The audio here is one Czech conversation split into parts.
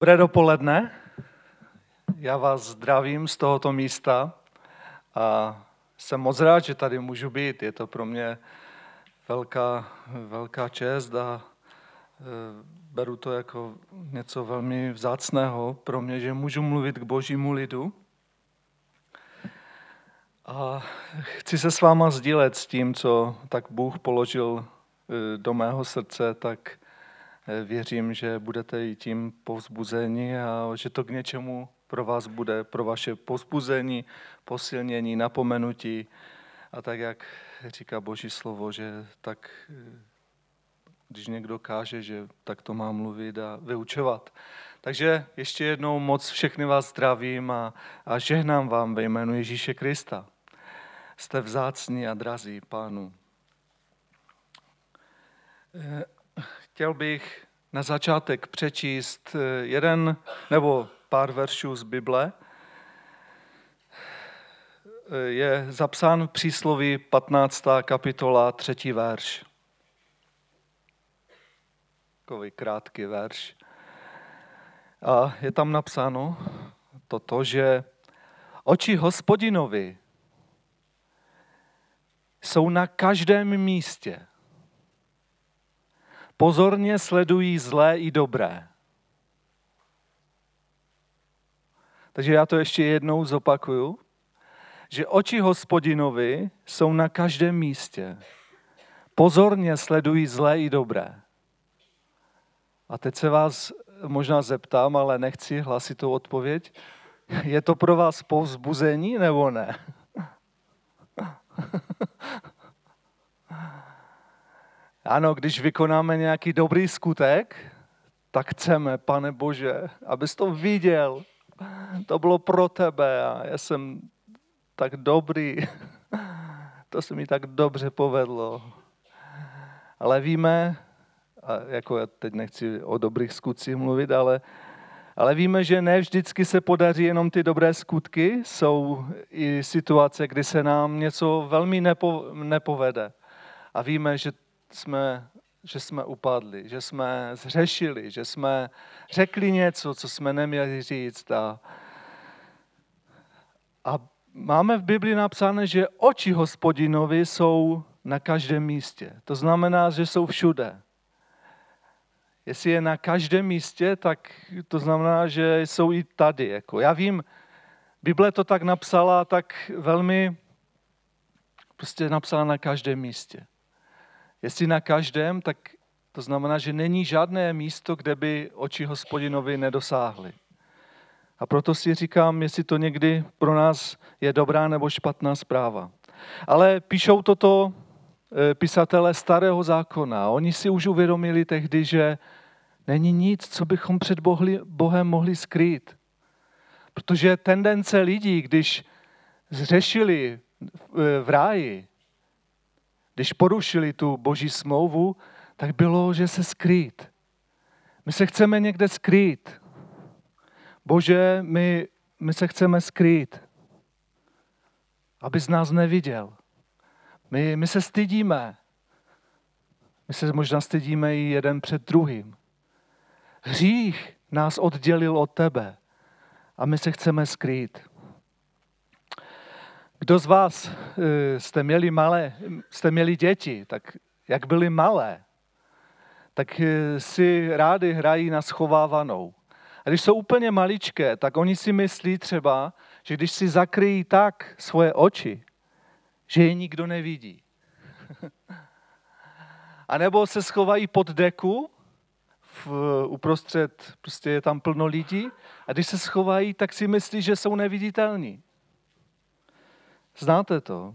Dobré dopoledne. Já vás zdravím z tohoto místa a jsem moc rád, že tady můžu být. Je to pro mě velká, velká čest a e, beru to jako něco velmi vzácného pro mě, že můžu mluvit k božímu lidu. A chci se s váma sdílet s tím, co tak Bůh položil e, do mého srdce, tak věřím, že budete i tím povzbuzeni a že to k něčemu pro vás bude, pro vaše povzbuzení, posilnění, napomenutí. A tak, jak říká Boží slovo, že tak, eh, když někdo káže, že tak to má mluvit a vyučovat. Takže ještě jednou moc všechny vás zdravím a, a žehnám vám ve jménu Ježíše Krista. Jste vzácní a drazí pánu. Eh, chtěl bych na začátek přečíst eh, jeden nebo pár veršů z Bible. Eh, je zapsán v přísloví 15. kapitola 3. verš. Takový krátký verš. A je tam napsáno toto, že oči hospodinovi jsou na každém místě pozorně sledují zlé i dobré. Takže já to ještě jednou zopakuju, že oči hospodinovi jsou na každém místě. Pozorně sledují zlé i dobré. A teď se vás možná zeptám, ale nechci hlasitou odpověď. Je to pro vás povzbuzení nebo ne? Ano, když vykonáme nějaký dobrý skutek, tak chceme, pane Bože, abys to viděl. To bylo pro tebe a já jsem tak dobrý. To se mi tak dobře povedlo. Ale víme, a jako já teď nechci o dobrých skutcích mluvit, ale, ale víme, že ne vždycky se podaří jenom ty dobré skutky. Jsou i situace, kdy se nám něco velmi nepo, nepovede. A víme, že jsme, že jsme upadli, že jsme zřešili, že jsme řekli něco, co jsme neměli říct. A, a máme v Biblii napsané, že oči hospodinovi jsou na každém místě. To znamená, že jsou všude. Jestli je na každém místě, tak to znamená, že jsou i tady. Jako já vím, Bible to tak napsala, tak velmi prostě napsala na každém místě. Jestli na každém, tak to znamená, že není žádné místo, kde by oči hospodinovi nedosáhly. A proto si říkám, jestli to někdy pro nás je dobrá nebo špatná zpráva. Ale píšou toto eh, pisatele starého zákona. Oni si už uvědomili tehdy, že není nic, co bychom před Bohem mohli skrýt. Protože tendence lidí, když zřešili v ráji, když porušili tu boží smlouvu, tak bylo, že se skrýt. My se chceme někde skrýt. Bože, my, my se chceme skrýt, aby z nás neviděl. My, my se stydíme. My se možná stydíme i jeden před druhým. Hřích nás oddělil od tebe a my se chceme skrýt. Kdo z vás eh, jste měli malé, jste měli děti, tak jak byly malé, tak eh, si rádi hrají na schovávanou. A když jsou úplně maličké, tak oni si myslí třeba, že když si zakryjí tak svoje oči, že je nikdo nevidí. A nebo se schovají pod deku, v, uprostřed, prostě je tam plno lidí, a když se schovají, tak si myslí, že jsou neviditelní. Znáte to?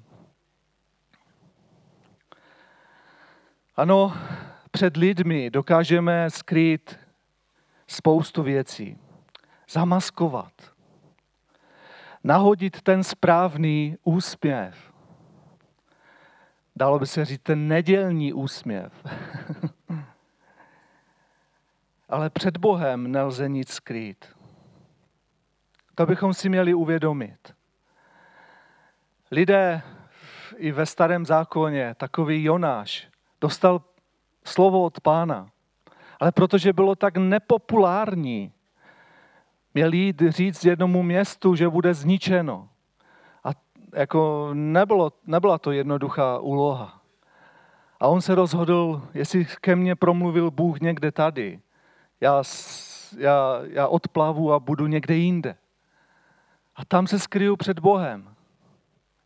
Ano, před lidmi dokážeme skrýt spoustu věcí, zamaskovat, nahodit ten správný úsměv. Dalo by se říct ten nedělní úsměv. Ale před Bohem nelze nic skrýt. To bychom si měli uvědomit lidé i ve starém zákoně, takový Jonáš, dostal slovo od pána. Ale protože bylo tak nepopulární, Měl jít říct jednomu městu, že bude zničeno. A jako nebylo, nebyla to jednoduchá úloha. A on se rozhodl, jestli ke mně promluvil Bůh někde tady, já, já, já odplavu a budu někde jinde. A tam se skryju před Bohem.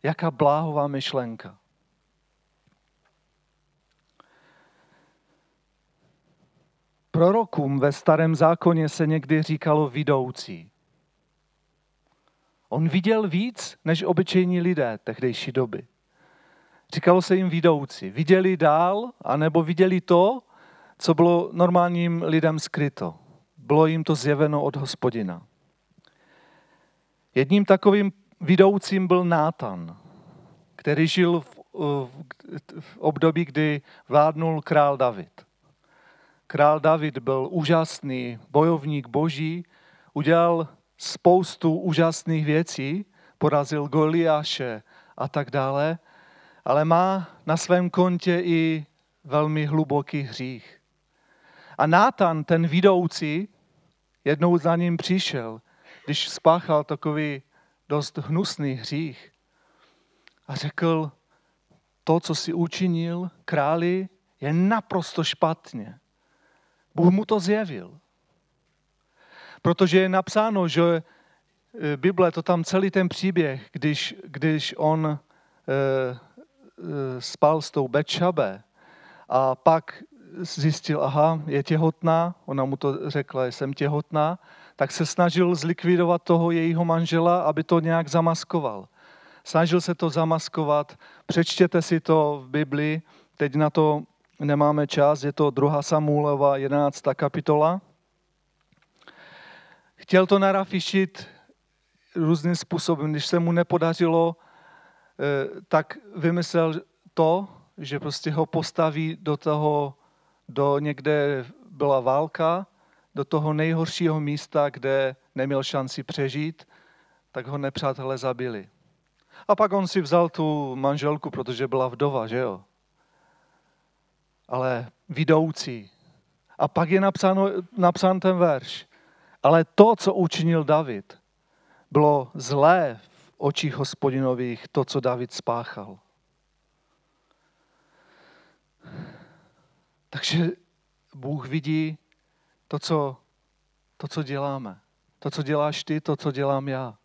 Jaká bláhová myšlenka. Prorokům ve starém zákoně se někdy říkalo vidoucí. On viděl víc než obyčejní lidé tehdejší doby. Říkalo se jim vidoucí. Viděli dál, anebo viděli to, co bylo normálním lidem skryto. Bylo jim to zjeveno od hospodina. Jedním takovým vidoucím byl Nátan, který žil v, v, v období, kdy vládnul král David. Král David byl úžasný bojovník boží, udělal spoustu úžasných věcí, porazil Goliáše a tak dále, ale má na svém kontě i velmi hluboký hřích. A Nátan, ten vidoucí, jednou za ním přišel, když spáchal takový dost hnusný hřích a řekl, to, co si učinil králi, je naprosto špatně. Bůh mu to zjevil. Protože je napsáno, že e, Bible, to tam celý ten příběh, když, když on e, e, spal s tou Betšabe a pak zjistil, aha, je těhotná, ona mu to řekla, jsem těhotná, tak se snažil zlikvidovat toho jejího manžela, aby to nějak zamaskoval. Snažil se to zamaskovat, přečtěte si to v Biblii, teď na to nemáme čas, je to 2. Samuelova 11. kapitola. Chtěl to narafišit různým způsobem. Když se mu nepodařilo, eh, tak vymyslel to, že prostě ho postaví do toho, do někde byla válka, do toho nejhoršího místa, kde neměl šanci přežít, tak ho nepřátelé zabili. A pak on si vzal tu manželku, protože byla vdova, že jo? ale vidoucí. A pak je napsáno, napsán ten verš. Ale to, co učinil David, bylo zlé v očích hospodinových, to, co David spáchal. Takže Bůh vidí to, co, to, co děláme. To, co děláš ty, to, co dělám já.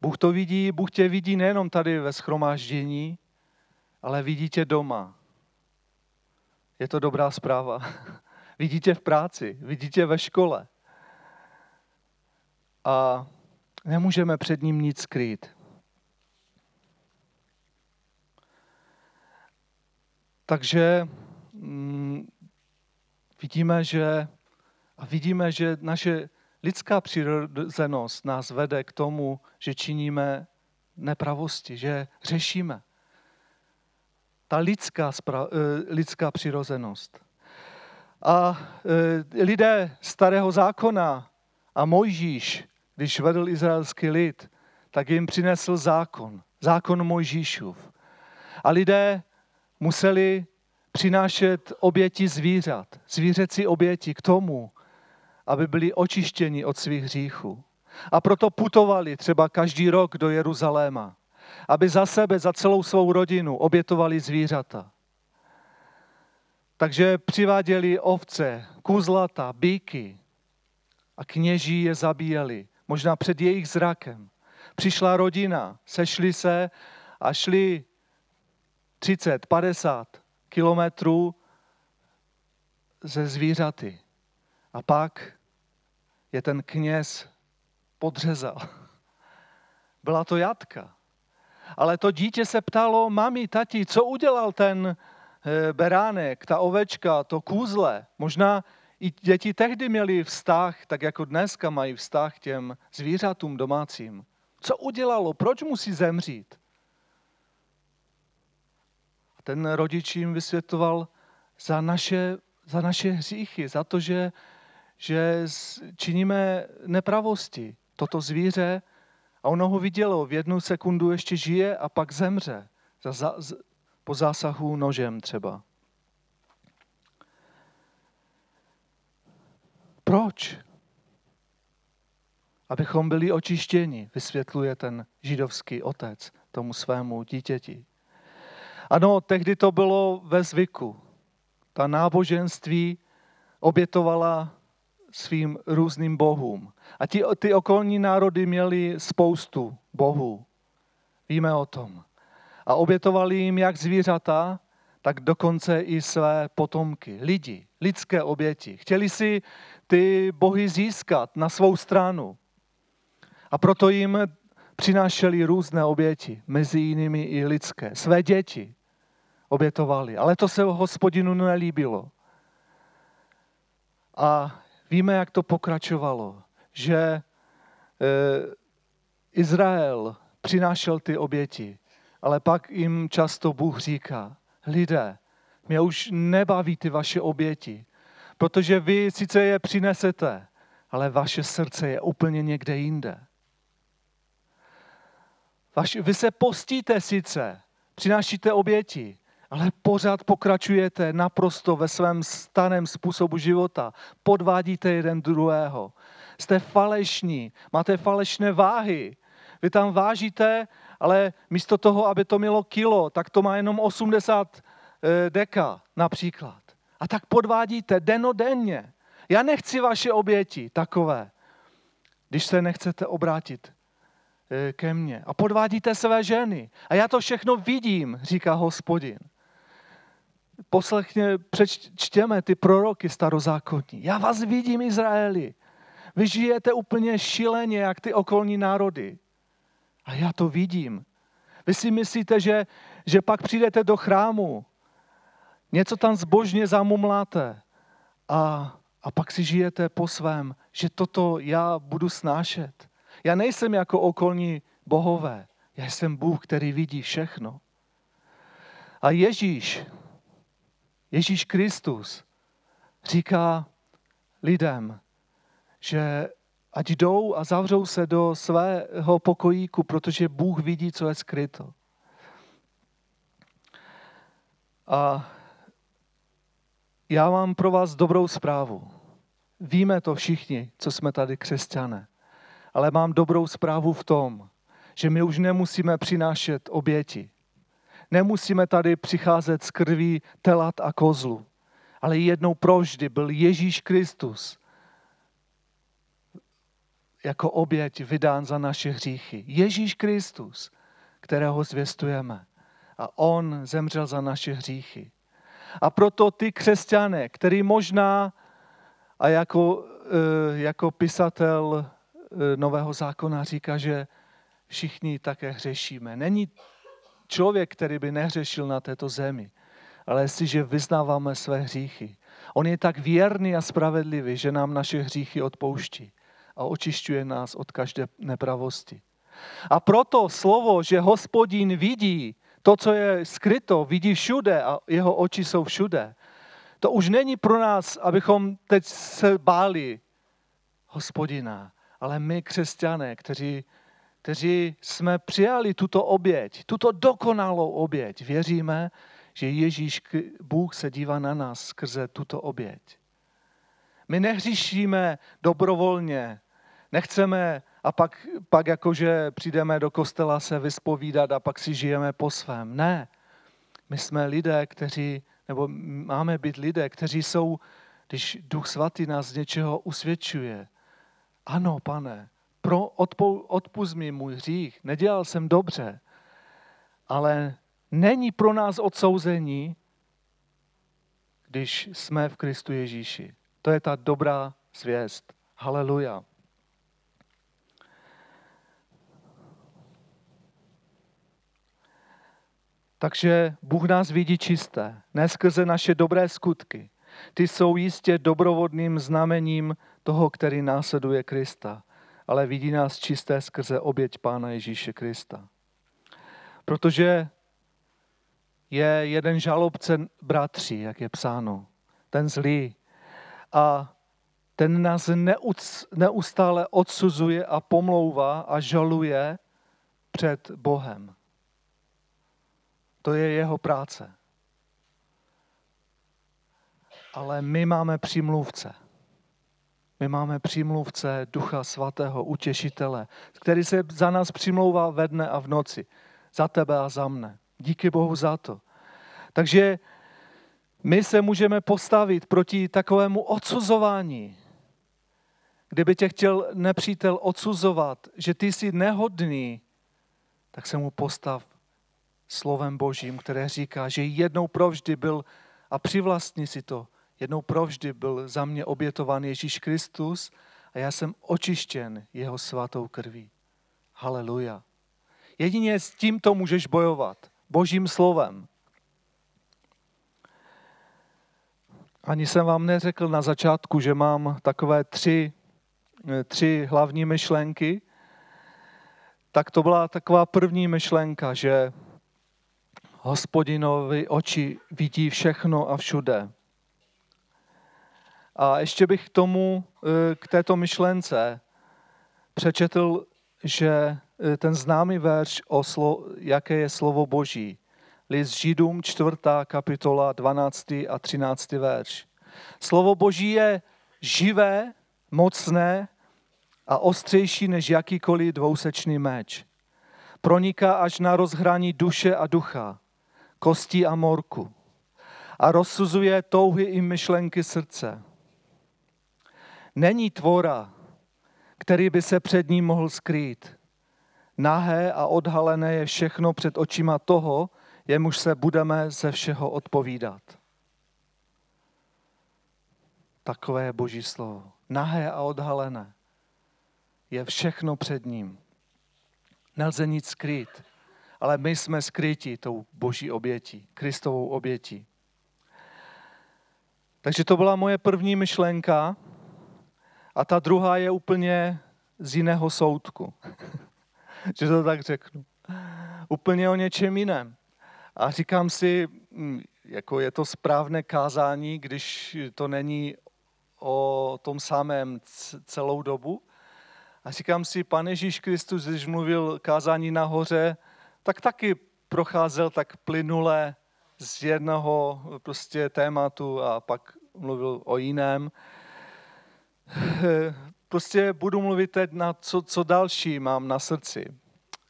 Bůh to vidí, Bůh tě vidí nejenom tady ve schromáždění, ale vidí tě doma. Je to dobrá zpráva. vidí tě v práci, vidí tě ve škole. A nemůžeme před ním nic skrýt. Takže mm, vidíme, že a vidíme, že naše lidská přirozenost nás vede k tomu, že činíme nepravosti, že řešíme ta lidská, spra, eh, lidská přirozenost. A eh, lidé starého zákona a Mojžíš, když vedl izraelský lid, tak jim přinesl zákon, zákon Mojžíšův. A lidé museli přinášet oběti zvířat, zvířecí oběti k tomu, aby byli očištěni od svých hříchů. A proto putovali třeba každý rok do Jeruzaléma aby za sebe, za celou svou rodinu obětovali zvířata. Takže přiváděli ovce, kůzlata, bíky a kněží je zabíjeli, možná před jejich zrakem. Přišla rodina, sešli se a šli 30, 50 kilometrů ze zvířaty. A pak je ten kněz podřezal. Byla to jatka. Ale to dítě se ptalo, mami, tati, co udělal ten eh, beránek, ta ovečka, to kůzle. Možná i děti tehdy měli vztah, tak jako dneska mají vztah těm zvířatům domácím. Co udělalo? Proč musí zemřít? Ten rodič jim vysvětloval za naše, za naše hříchy, za to, že, že činíme nepravosti. Toto zvíře a ono ho vidělo, v jednu sekundu ještě žije a pak zemře. Za, za, po zásahu nožem třeba. Proč? Abychom byli očištěni, vysvětluje ten židovský otec tomu svému dítěti. Ano, tehdy to bylo ve zvyku. Ta náboženství obětovala svým různým bohům. A ti, ty okolní národy měly spoustu bohů. Víme o tom. A obětovali jim jak zvířata, tak dokonce i své potomky, lidi, lidské oběti. Chtěli si ty bohy získat na svou stranu. A proto jim přinášeli různé oběti, mezi jinými i lidské. Své děti obětovali, ale to se hospodinu nelíbilo. A víme, jak to pokračovalo, že e, Izrael přinášel ty oběti, ale pak jim často Bůh říká, lidé, mě už nebaví ty vaše oběti, protože vy sice je přinesete, ale vaše srdce je úplně někde jinde. Vaš, vy se postíte sice, přinášíte oběti, ale pořád pokračujete naprosto ve svém staném způsobu života. Podvádíte jeden druhého. Jste falešní, máte falešné váhy. Vy tam vážíte, ale místo toho, aby to mělo kilo, tak to má jenom 80 eh, deka například. A tak podvádíte denodenně. Já nechci vaše oběti takové, když se nechcete obrátit eh, ke mně. A podvádíte své ženy. A já to všechno vidím, říká hospodin poslechně, přečtěme ty proroky starozákonní. Já vás vidím, Izraeli. Vy žijete úplně šileně, jak ty okolní národy. A já to vidím. Vy si myslíte, že, že pak přijdete do chrámu, něco tam zbožně zamumláte a, a pak si žijete po svém, že toto já budu snášet. Já nejsem jako okolní bohové. Já jsem Bůh, který vidí všechno. A Ježíš, Ježíš Kristus říká lidem, že ať jdou a zavřou se do svého pokojíku, protože Bůh vidí, co je skryto. A já mám pro vás dobrou zprávu. Víme to všichni, co jsme tady křesťané. Ale mám dobrou zprávu v tom, že my už nemusíme přinášet oběti. Nemusíme tady přicházet z krví telat a kozlu, ale jednou provždy byl Ježíš Kristus jako oběť vydán za naše hříchy. Ježíš Kristus, kterého zvěstujeme. A on zemřel za naše hříchy. A proto ty křesťané, který možná a jako, eh, jako pisatel eh, Nového zákona říká, že všichni také hřešíme. Není člověk, který by nehřešil na této zemi, ale jestliže vyznáváme své hříchy. On je tak věrný a spravedlivý, že nám naše hříchy odpouští a očišťuje nás od každé nepravosti. A proto slovo, že hospodín vidí to, co je skryto, vidí všude a jeho oči jsou všude. To už není pro nás, abychom teď se báli hospodina, ale my křesťané, kteří kteří jsme přijali tuto oběť, tuto dokonalou oběť, věříme, že Ježíš Bůh se dívá na nás skrze tuto oběť. My nehříšíme dobrovolně, nechceme a pak, pak jakože přijdeme do kostela se vyspovídat a pak si žijeme po svém. Ne, my jsme lidé, kteří, nebo máme být lidé, kteří jsou, když Duch Svatý nás z něčeho usvědčuje. Ano, pane, pro, odpou, odpust mi můj hřích, nedělal jsem dobře, ale není pro nás odsouzení, když jsme v Kristu Ježíši. To je ta dobrá zvěst. Haleluja. Takže Bůh nás vidí čisté, ne skrze naše dobré skutky. Ty jsou jistě dobrovodným znamením toho, který následuje Krista ale vidí nás čisté skrze oběť Pána Ježíše Krista. Protože je jeden žalobce bratří, jak je psáno, ten zlý. A ten nás neustále odsuzuje a pomlouvá a žaluje před Bohem. To je jeho práce. Ale my máme přímluvce. My máme přímluvce Ducha Svatého, utěšitele, který se za nás přimlouvá ve dne a v noci. Za tebe a za mne. Díky Bohu za to. Takže my se můžeme postavit proti takovému odsuzování. Kdyby tě chtěl nepřítel odsuzovat, že ty jsi nehodný, tak se mu postav slovem Božím, které říká, že jednou provždy byl, a přivlastni si to, jednou provždy byl za mě obětován Ježíš Kristus a já jsem očištěn jeho svatou krví. Haleluja. Jedině s tímto můžeš bojovat. Božím slovem. Ani jsem vám neřekl na začátku, že mám takové tři, tři hlavní myšlenky. Tak to byla taková první myšlenka, že hospodinovi oči vidí všechno a všude. A ještě bych k tomu, eh, k této myšlence přečetl, že eh, ten známý verš, o slo, jaké je slovo Boží. List Židům, čtvrtá kapitola, 12. a 13. verš. Slovo Boží je živé, mocné a ostřejší než jakýkoliv dvousečný meč. Proniká až na rozhraní duše a ducha, kostí a morku a rozsuzuje touhy i myšlenky srdce. Není tvora, který by se před ním mohl skrýt. Nahé a odhalené je všechno před očima toho, jemuž se budeme ze všeho odpovídat. Takové je Boží slovo. Nahé a odhalené je všechno před ním. Nelze nic skrýt, ale my jsme skryti tou Boží obětí, Kristovou obětí. Takže to byla moje první myšlenka a ta druhá je úplně z jiného soudku. že to tak řeknu. Úplně o něčem jiném. A říkám si, hm, jako je to správné kázání, když to není o tom samém celou dobu. A říkám si, pane Ježíš Kristus, když mluvil kázání nahoře, tak taky procházel tak plynule z jednoho prostě tématu a pak mluvil o jiném. Prostě budu mluvit teď na co, co další mám na srdci.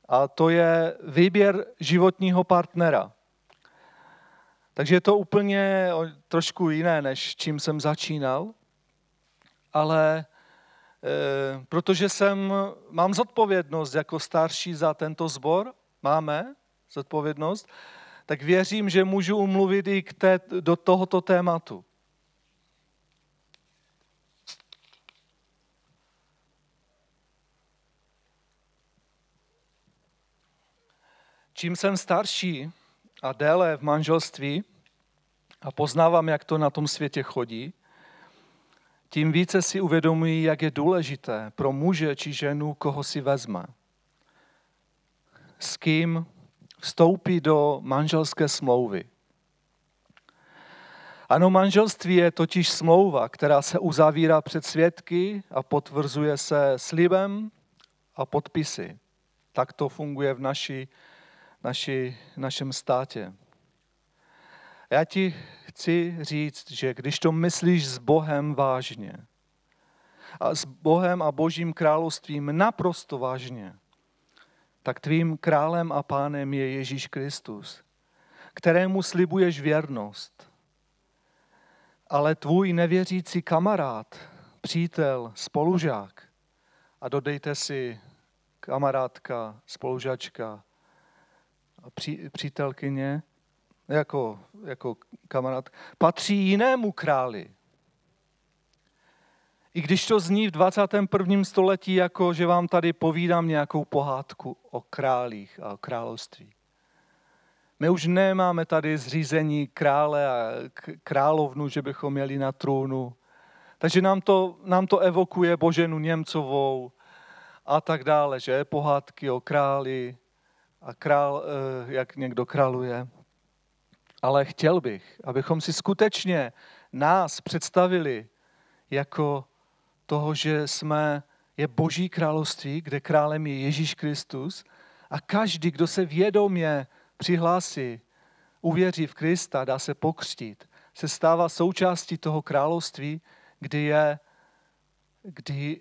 A to je výběr životního partnera. Takže je to úplně trošku jiné, než čím jsem začínal. Ale e, protože jsem, mám zodpovědnost jako starší za tento sbor, máme zodpovědnost, tak věřím, že můžu umluvit i k té, do tohoto tématu. Čím jsem starší a déle v manželství a poznávám, jak to na tom světě chodí, tím více si uvědomují, jak je důležité pro muže či ženu, koho si vezme. S kým vstoupí do manželské smlouvy. Ano, manželství je totiž smlouva, která se uzavírá před svědky a potvrzuje se slibem a podpisy. Tak to funguje v naší naši, našem státě. Já ti chci říct, že když to myslíš s Bohem vážně, a s Bohem a Božím královstvím naprosto vážně, tak tvým králem a pánem je Ježíš Kristus, kterému slibuješ věrnost. Ale tvůj nevěřící kamarád, přítel, spolužák, a dodejte si kamarádka, spolužačka, pří, přítelkyně, jako, jako kamarád, patří jinému králi. I když to zní v 21. století, jako že vám tady povídám nějakou pohádku o králích a o království. My už nemáme tady zřízení krále a královnu, že bychom měli na trůnu. Takže nám to, nám to evokuje Boženu Němcovou a tak dále, že pohádky o králi, a král, eh, jak někdo králuje. Ale chtěl bych, abychom si skutečně nás představili jako toho, že jsme, je Boží království, kde králem je Ježíš Kristus a každý, kdo se vědomě přihlásí, uvěří v Krista, dá se pokřtít, se stává součástí toho království, kdy je kdy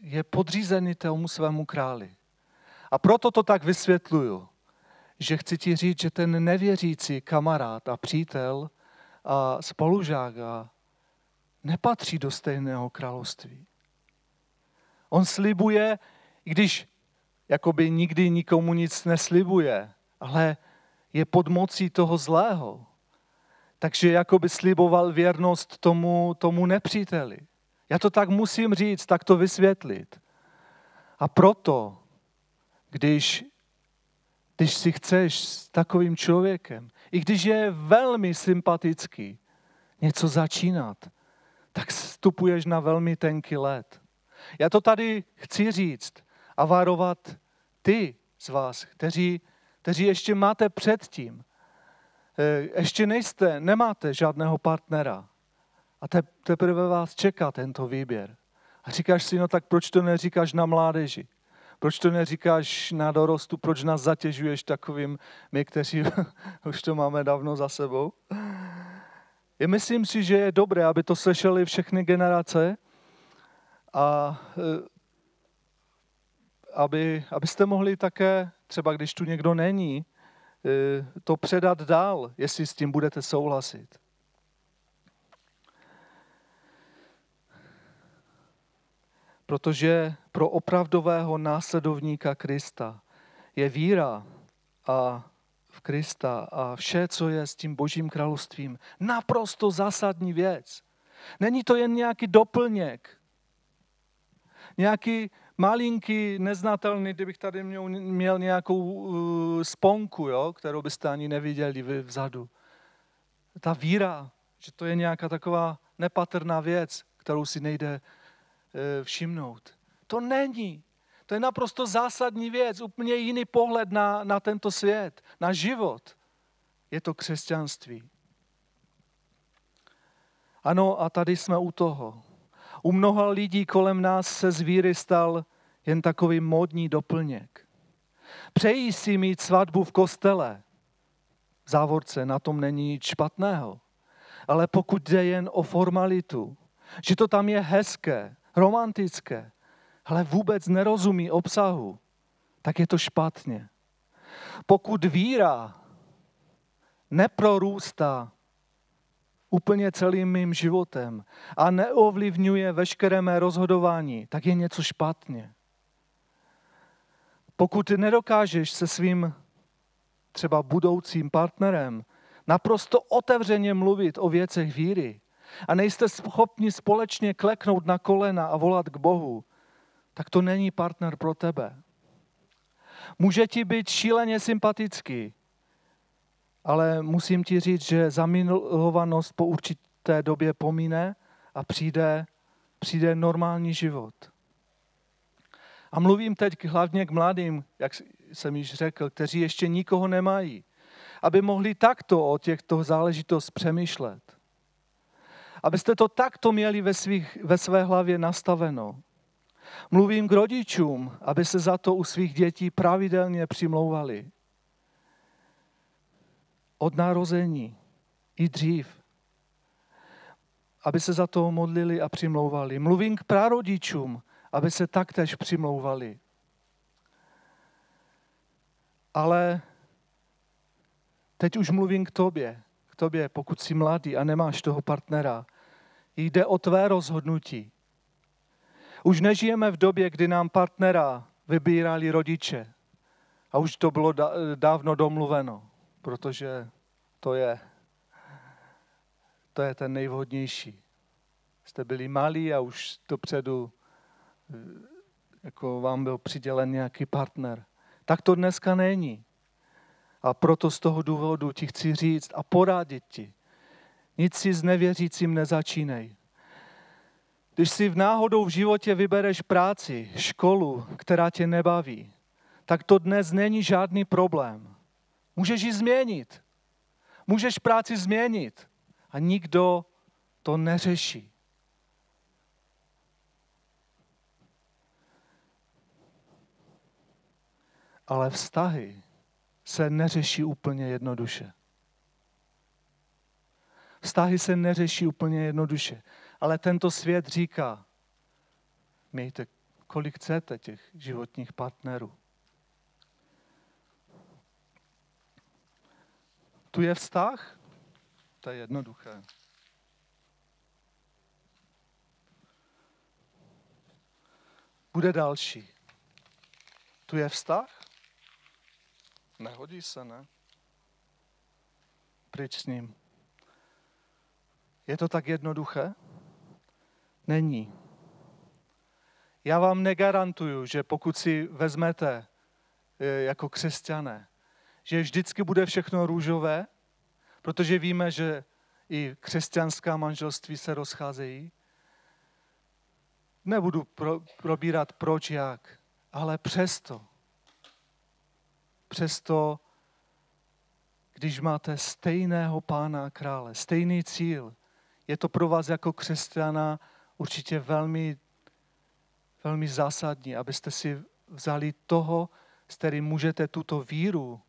je podřízený tomu svému králi. A proto to tak vysvětluju, že chci ti říct, že ten nevěřící kamarád a přítel a spolužák a nepatří do stejného království. On slibuje, i když jakoby nikdy nikomu nic neslibuje, ale je pod mocí toho zlého. Takže jakoby sliboval věrnost tomu, tomu nepříteli. Já to tak musím říct, tak to vysvětlit. A proto, když, když si chceš s takovým člověkem, i když je velmi sympatický, něco začínat, tak vstupuješ na velmi tenký let. Já to tady chci říct a varovat ty z vás, kteří, kteří ještě máte předtím, eh, ještě nejste, nemáte žádného partnera a te, teprve vás čeká tento výběr. A říkáš si, no tak proč to neříkáš na mládeži? Proč to neříkáš na dorostu? Proč nás zatěžuješ takovým, my, kteří už to máme dávno za sebou? Je myslím si, že je dobré, aby to slyšeli všechny generace a e, aby, abyste mohli také, třeba když tu někdo není, e, to předat dál, jestli s tím budete souhlasit. Protože pro opravdového následovníka Krista je víra a v Krista a vše, co je s tím božím královstvím, naprosto zásadní věc. Není to jen nějaký doplněk, nějaký malinký, neznatelný, kdybych tady měl, měl nějakou uh, sponku, jo, kterou byste ani neviděli vy vzadu. Ta víra, že to je nějaká taková nepatrná věc, kterou si nejde všimnout. To není. To je naprosto zásadní věc, úplně jiný pohled na, na tento svět, na život. Je to křesťanství. Ano, a tady jsme u toho. U mnoha lidí kolem nás se z víry stal jen takový módní doplněk. Přejí si mít svatbu v kostele. V závorce na tom není nic špatného. Ale pokud jde jen o formalitu, že to tam je hezké, romantické, ale vůbec nerozumí obsahu, tak je to špatně. Pokud víra neprorůstá úplně celým mým životem a neovlivňuje veškeré mé rozhodování, tak je něco špatně. Pokud nedokážeš se svým třeba budoucím partnerem naprosto otevřeně mluvit o věcech víry a nejste schopni společně kleknout na kolena a volat k Bohu, tak to není partner pro tebe. Může ti být šíleně sympatický, ale musím ti říct, že zamilovanost po určité době pomíne a přijde, přijde normální život. A mluvím teď hlavně k mladým, jak jsem již řekl, kteří ještě nikoho nemají, aby mohli takto o těchto záležitost přemýšlet. Abyste to takto měli ve, svých, ve své hlavě nastaveno. Mluvím k rodičům, aby se za to u svých dětí pravidelně přimlouvali. Od narození i dřív. Aby se za to modlili a přimlouvali. Mluvím k prarodičům, aby se taktéž přimlouvali. Ale teď už mluvím k tobě, tobě, pokud jsi mladý a nemáš toho partnera. Jde o tvé rozhodnutí. Už nežijeme v době, kdy nám partnera vybírali rodiče. A už to bylo dávno domluveno, protože to je, to je ten nejvhodnější. Jste byli malí a už dopředu jako vám byl přidělen nějaký partner. Tak to dneska není. A proto z toho důvodu ti chci říct a poradit ti. Nic si s nevěřícím nezačínej. Když si v náhodou v životě vybereš práci, školu, která tě nebaví, tak to dnes není žádný problém. Můžeš ji změnit. Můžeš práci změnit. A nikdo to neřeší. Ale vztahy se neřeší úplně jednoduše. Vztahy se neřeší úplně jednoduše. Ale tento svět říká, Mějte, kolik chcete těch životních partnerů. Tu je vztah? To je jednoduché. Bude další. Tu je vztah? Nehodí se, ne? Pryč s ním. Je to tak jednoduché? Není. Já vám negarantuju, že pokud si vezmete eh, jako křesťané, že vždycky bude všechno růžové, protože víme, že i křesťanská manželství se rozcházejí. Nebudu pro, probírat proč, jak, ale přesto, přesto, když máte stejného pána a krále, stejný cíl, je to pro vás jako křesťana určitě velmi, velmi zásadní, abyste si vzali toho, s kterým můžete tuto víru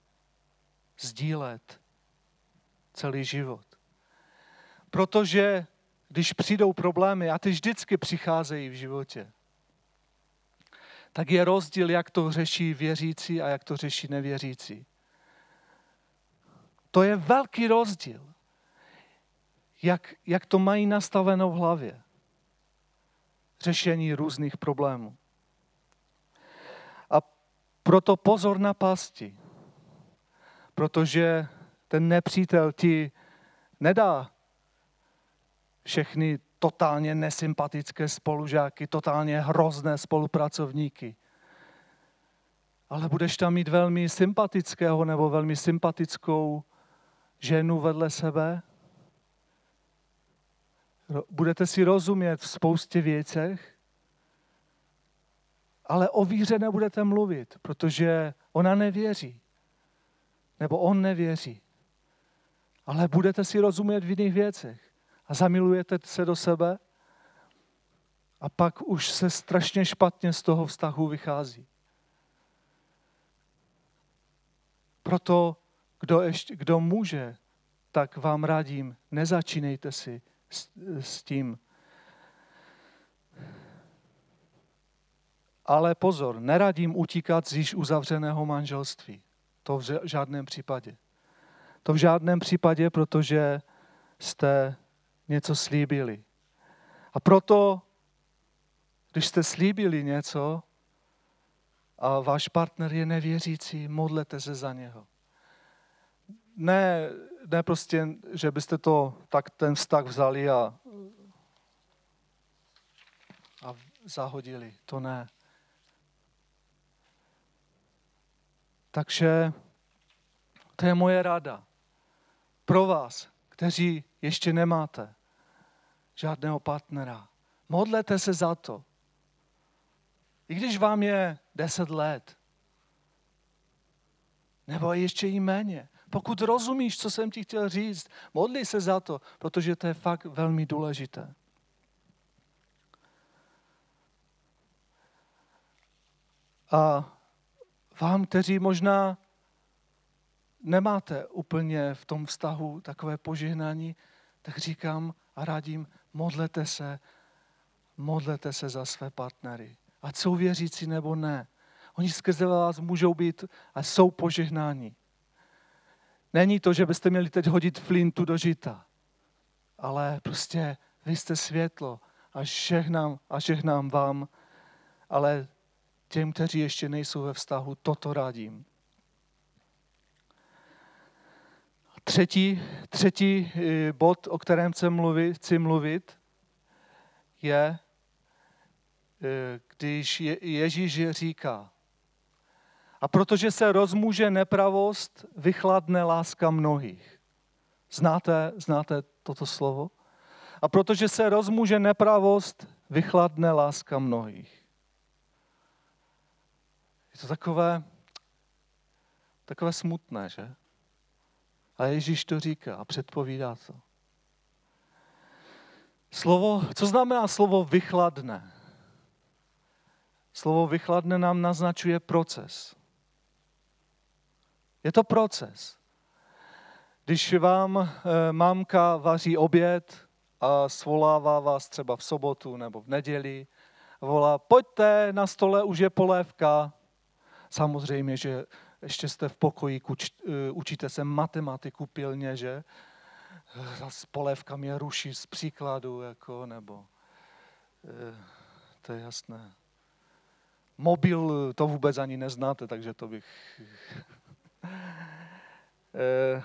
sdílet celý život. Protože když přijdou problémy, a ty vždycky přicházejí v životě, tak je rozdíl, jak to řeší věřící a jak to řeší nevěřící. To je velký rozdíl, jak, jak to mají nastaveno v hlavě. Řešení různých problémů. A proto pozor na pasti, protože ten nepřítel ti nedá všechny totálně nesympatické spolužáky, totálně hrozné spolupracovníky. Ale budeš tam mít velmi sympatického nebo velmi sympatickou ženu vedle sebe. Budete si rozumět v spoustě věcech, ale o víře nebudete mluvit, protože ona nevěří. Nebo on nevěří. Ale budete si rozumět v jiných věcech a zamilujete se do sebe a pak už se strašně špatně z toho vztahu vychází. Proto, kdo, ještě, kdo může, tak vám radím, nezačínejte si s, s tím. Ale pozor, neradím utíkat z již uzavřeného manželství. To v žádném případě. To v žádném případě, protože jste něco slíbili. A proto, když jste slíbili něco a váš partner je nevěřící, modlete se za něho. Ne, ne prostě, že byste to tak ten vztah vzali a, a zahodili. To ne. Takže to je moje rada pro vás, kteří ještě nemáte žádného partnera. Modlete se za to. I když vám je deset let, nebo ještě i méně. Pokud rozumíš, co jsem ti chtěl říct, modli se za to, protože to je fakt velmi důležité. A vám, kteří možná nemáte úplně v tom vztahu takové požehnání, tak říkám a radím, modlete se, modlete se za své partnery. Ať jsou věřící nebo ne. Oni skrze vás můžou být a jsou požehnáni. Není to, že byste měli teď hodit flintu do žita, ale prostě vy jste světlo a žehnám, a žehnám vám, ale těm, kteří ještě nejsou ve vztahu, toto radím. Třetí, třetí eh, bod, o kterém chci mluvit, chci mluvit je, eh, když Ježíš říká, a protože se rozmůže nepravost, vychladne láska mnohých. Znáte, znáte toto slovo? A protože se rozmůže nepravost, vychladne láska mnohých. Je to takové, takové smutné, že? A Ježíš to říká a předpovídá to. Slovo, co znamená slovo vychladne? Slovo vychladne nám naznačuje proces. Je to proces. Když vám e, mámka vaří oběd a svolává vás třeba v sobotu nebo v neděli volá, pojďte, na stole už je polévka. Samozřejmě, že ještě jste v pokoji, eh, učíte se matematiku pilně, že? S polévka mě ruší z příkladu, jako, nebo eh, to je jasné. Mobil to vůbec ani neznáte, takže to bych... Eh,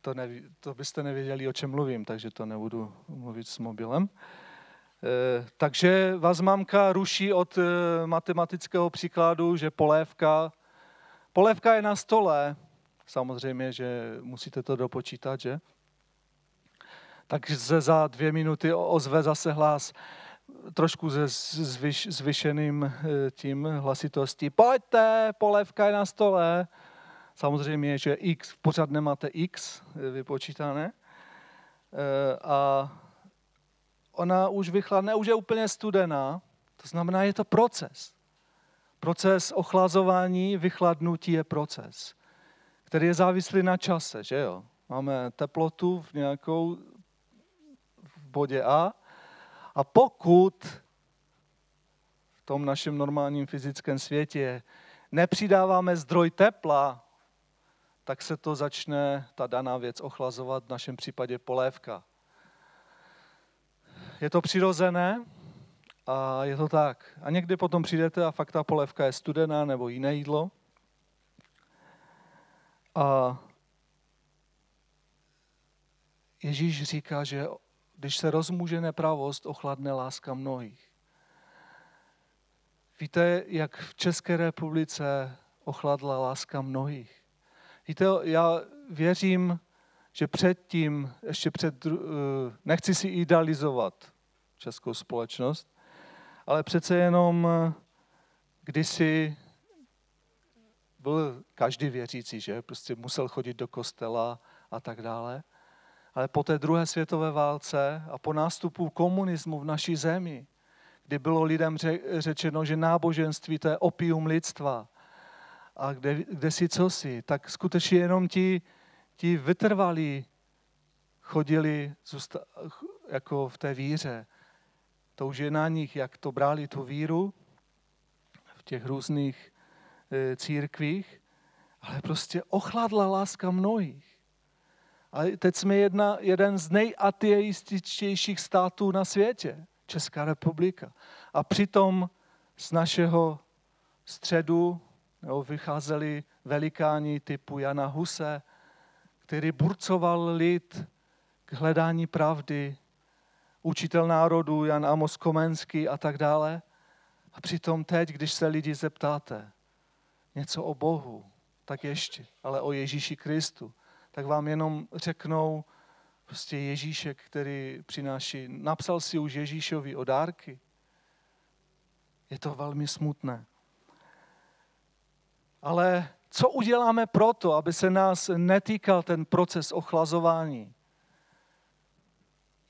to, neví, to byste nevěděli, o čem mluvím, takže to nebudu mluvit s mobilem. Eh, takže vás mamka ruší od eh, matematického příkladu, že polévka, polévka je na stole, samozřejmě, že musíte to dopočítat, že? Takže za dvě minuty ozve zase hlas, trošku se zvyš, zvyšeným eh, tím hlasitostí. Pojďte, polévka je na stole. Samozřejmě, že x, pořád nemáte x vypočítané. A ona už vychladne, už je úplně studená, to znamená, je to proces. Proces ochlazování, vychladnutí je proces, který je závislý na čase, že jo? Máme teplotu v nějakou v bodě A a pokud v tom našem normálním fyzickém světě nepřidáváme zdroj tepla, tak se to začne, ta daná věc, ochlazovat, v našem případě polévka je to přirozené a je to tak. A někdy potom přijdete a fakt ta polévka je studená nebo jiné jídlo. A Ježíš říká, že když se rozmůže nepravost, ochladne láska mnohých. Víte, jak v České republice ochladla láska mnohých? Víte, já věřím, že předtím, ještě před, eh, nechci si idealizovat českou společnost, ale přece jenom kdysi byl každý věřící, že prostě musel chodit do kostela a tak dále. Ale po té druhé světové válce a po nástupu komunismu v naší zemi, kdy bylo lidem řečeno, že náboženství to je opium lidstva a kde, kde si co si, tak skutečně jenom ti ti vytrvalí chodili jako v té víře. To už je na nich, jak to brali tu víru v těch různých e, církvích, ale prostě ochladla láska mnohých. Ale teď jsme jedna, jeden z nejateističtějších států na světě, Česká republika. A přitom z našeho středu nebo vycházeli velikáni typu Jana Huse, který burcoval lid k hledání pravdy, učitel národu Jan Amos Komenský a tak dále. A přitom teď, když se lidi zeptáte něco o Bohu, tak ještě, ale o Ježíši Kristu, tak vám jenom řeknou prostě Ježíšek, který přináší, napsal si už Ježíšovi o dárky. Je to velmi smutné. Ale co uděláme proto, aby se nás netýkal ten proces ochlazování?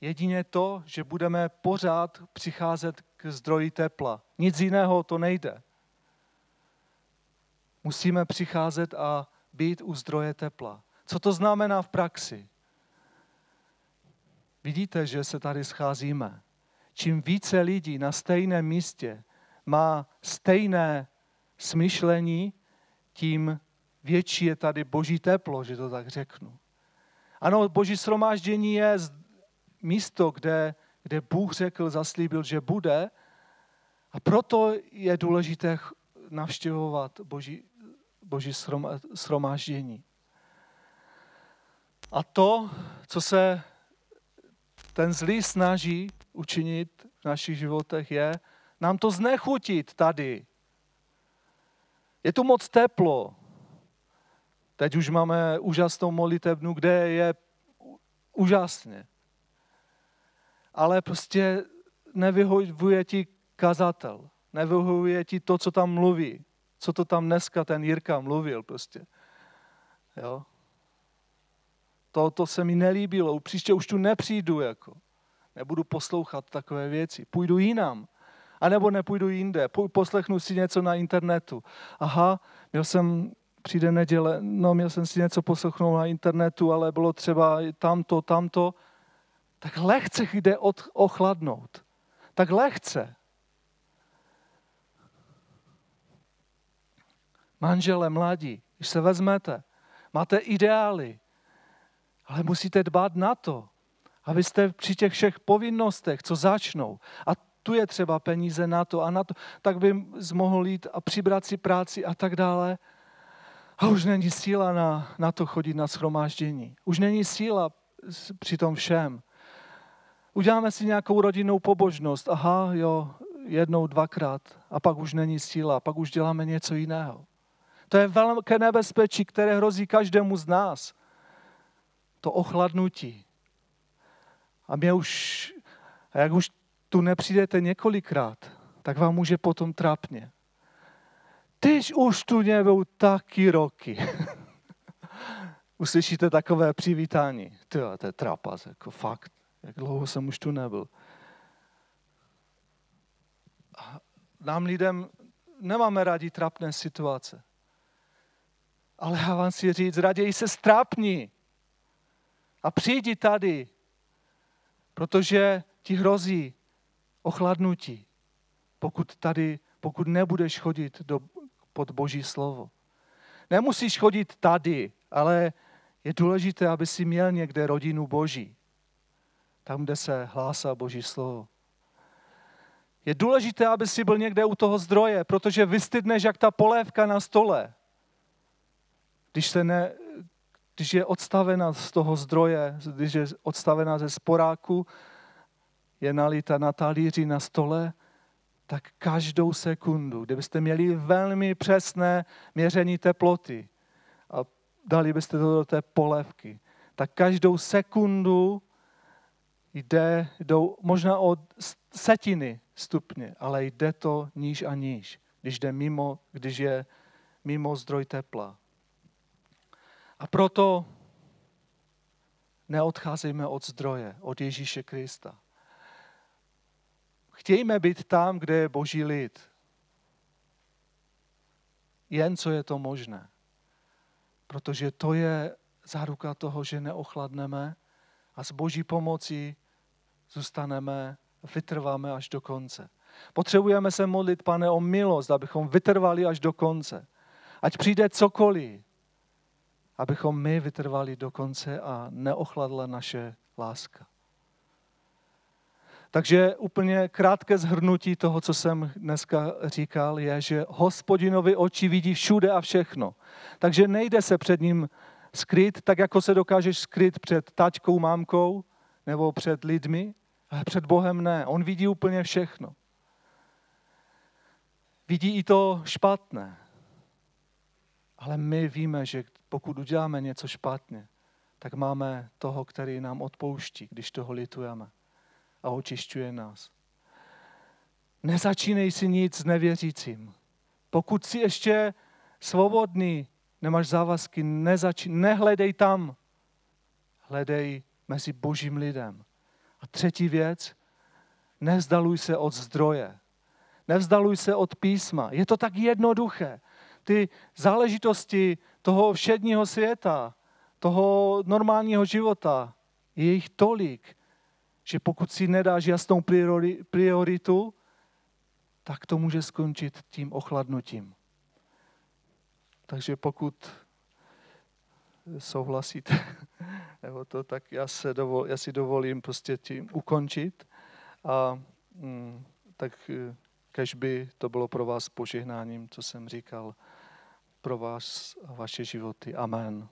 Jedině to, že budeme pořád přicházet k zdroji tepla. Nic jiného to nejde. Musíme přicházet a být u zdroje tepla. Co to znamená v praxi? Vidíte, že se tady scházíme. Čím více lidí na stejném místě má stejné smyšlení, tím větší je tady boží teplo, že to tak řeknu. Ano, boží sromáždění je místo, kde, kde Bůh řekl, zaslíbil, že bude. A proto je důležité navštěvovat boží, boží sromáždění. A to, co se ten zlý snaží učinit v našich životech, je nám to znechutit tady, je tu moc teplo. Teď už máme úžasnou molitebnu, kde je úžasně. Ale prostě nevyhovuje ti kazatel. Nevyhovuje ti to, co tam mluví. Co to tam dneska ten Jirka mluvil prostě. Jo? To, to se mi nelíbilo. Příště už tu nepřijdu. Jako. Nebudu poslouchat takové věci. Půjdu jinam. A nebo nepůjdu jinde, poslechnu si něco na internetu. Aha, měl jsem, přijde neděle, no měl jsem si něco poslechnout na internetu, ale bylo třeba tamto, tamto tak lehce jde od, ochladnout. Tak lehce. Manžele, mladí, když se vezmete, máte ideály, ale musíte dbát na to, abyste při těch všech povinnostech, co začnou, a tu je třeba peníze na to a na to, tak by mohl jít a přibrat si práci a tak dále. A už není síla na, na to chodit na schromáždění. Už není síla při tom všem. Uděláme si nějakou rodinnou pobožnost. Aha, jo, jednou, dvakrát. A pak už není síla. Pak už děláme něco jiného. To je velké nebezpečí, které hrozí každému z nás. To ochladnutí. A mě už, a jak už tu nepřijdete několikrát, tak vám může potom trápně. Tyž už tu nebyl taky roky. Uslyšíte takové přivítání. Tyjo, to je trapas, jako fakt. Jak dlouho jsem už tu nebyl. A nám lidem nemáme rádi trapné situace. Ale já vám si říct, raději se strápni a přijdi tady, protože ti hrozí ochladnutí, pokud tady, pokud nebudeš chodit do, pod Boží slovo. Nemusíš chodit tady, ale je důležité, aby si měl někde rodinu Boží. Tam, kde se hlásá Boží slovo. Je důležité, aby si byl někde u toho zdroje, protože vystydneš jak ta polévka na stole. Když, se ne, když je odstavena z toho zdroje, když je odstavena ze sporáku, je nalita na talíři na stole, tak každou sekundu, kdybyste měli velmi přesné měření teploty a dali byste to do té polévky, tak každou sekundu jde, jdou možná od setiny stupně, ale jde to níž a níž, když, jde mimo, když je mimo zdroj tepla. A proto neodcházejme od zdroje, od Ježíše Krista. Chtějme být tam, kde je boží lid. Jen co je to možné. Protože to je záruka toho, že neochladneme a s boží pomocí zůstaneme, vytrváme až do konce. Potřebujeme se modlit, pane, o milost, abychom vytrvali až do konce. Ať přijde cokoliv, abychom my vytrvali do konce a neochladla naše láska. Takže úplně krátké zhrnutí toho, co jsem dneska říkal, je, že hospodinovi oči vidí všude a všechno. Takže nejde se před ním skryt, tak jako se dokážeš skryt před taťkou, mámkou nebo před lidmi, ale před Bohem ne. On vidí úplně všechno. Vidí i to špatné. Ale my víme, že pokud uděláme něco špatně, tak máme toho, který nám odpouští, když toho litujeme a očišťuje nás. Nezačínej si nic s nevěřícím. Pokud jsi ještě svobodný, nemáš závazky, nezačí, nehledej tam. Hledej mezi božím lidem. A třetí věc, nevzdaluj se od zdroje. Nevzdaluj se od písma. Je to tak jednoduché. Ty záležitosti toho všedního světa, toho normálního života, je jich tolik, že pokud si nedáš jasnou prioritu, tak to může skončit tím ochladnutím. Takže pokud souhlasíte, nebo to, tak já, se dovol, já si dovolím prostě tím ukončit. A mm, tak kež by to bylo pro vás požehnáním, co jsem říkal, pro vás a vaše životy. Amen.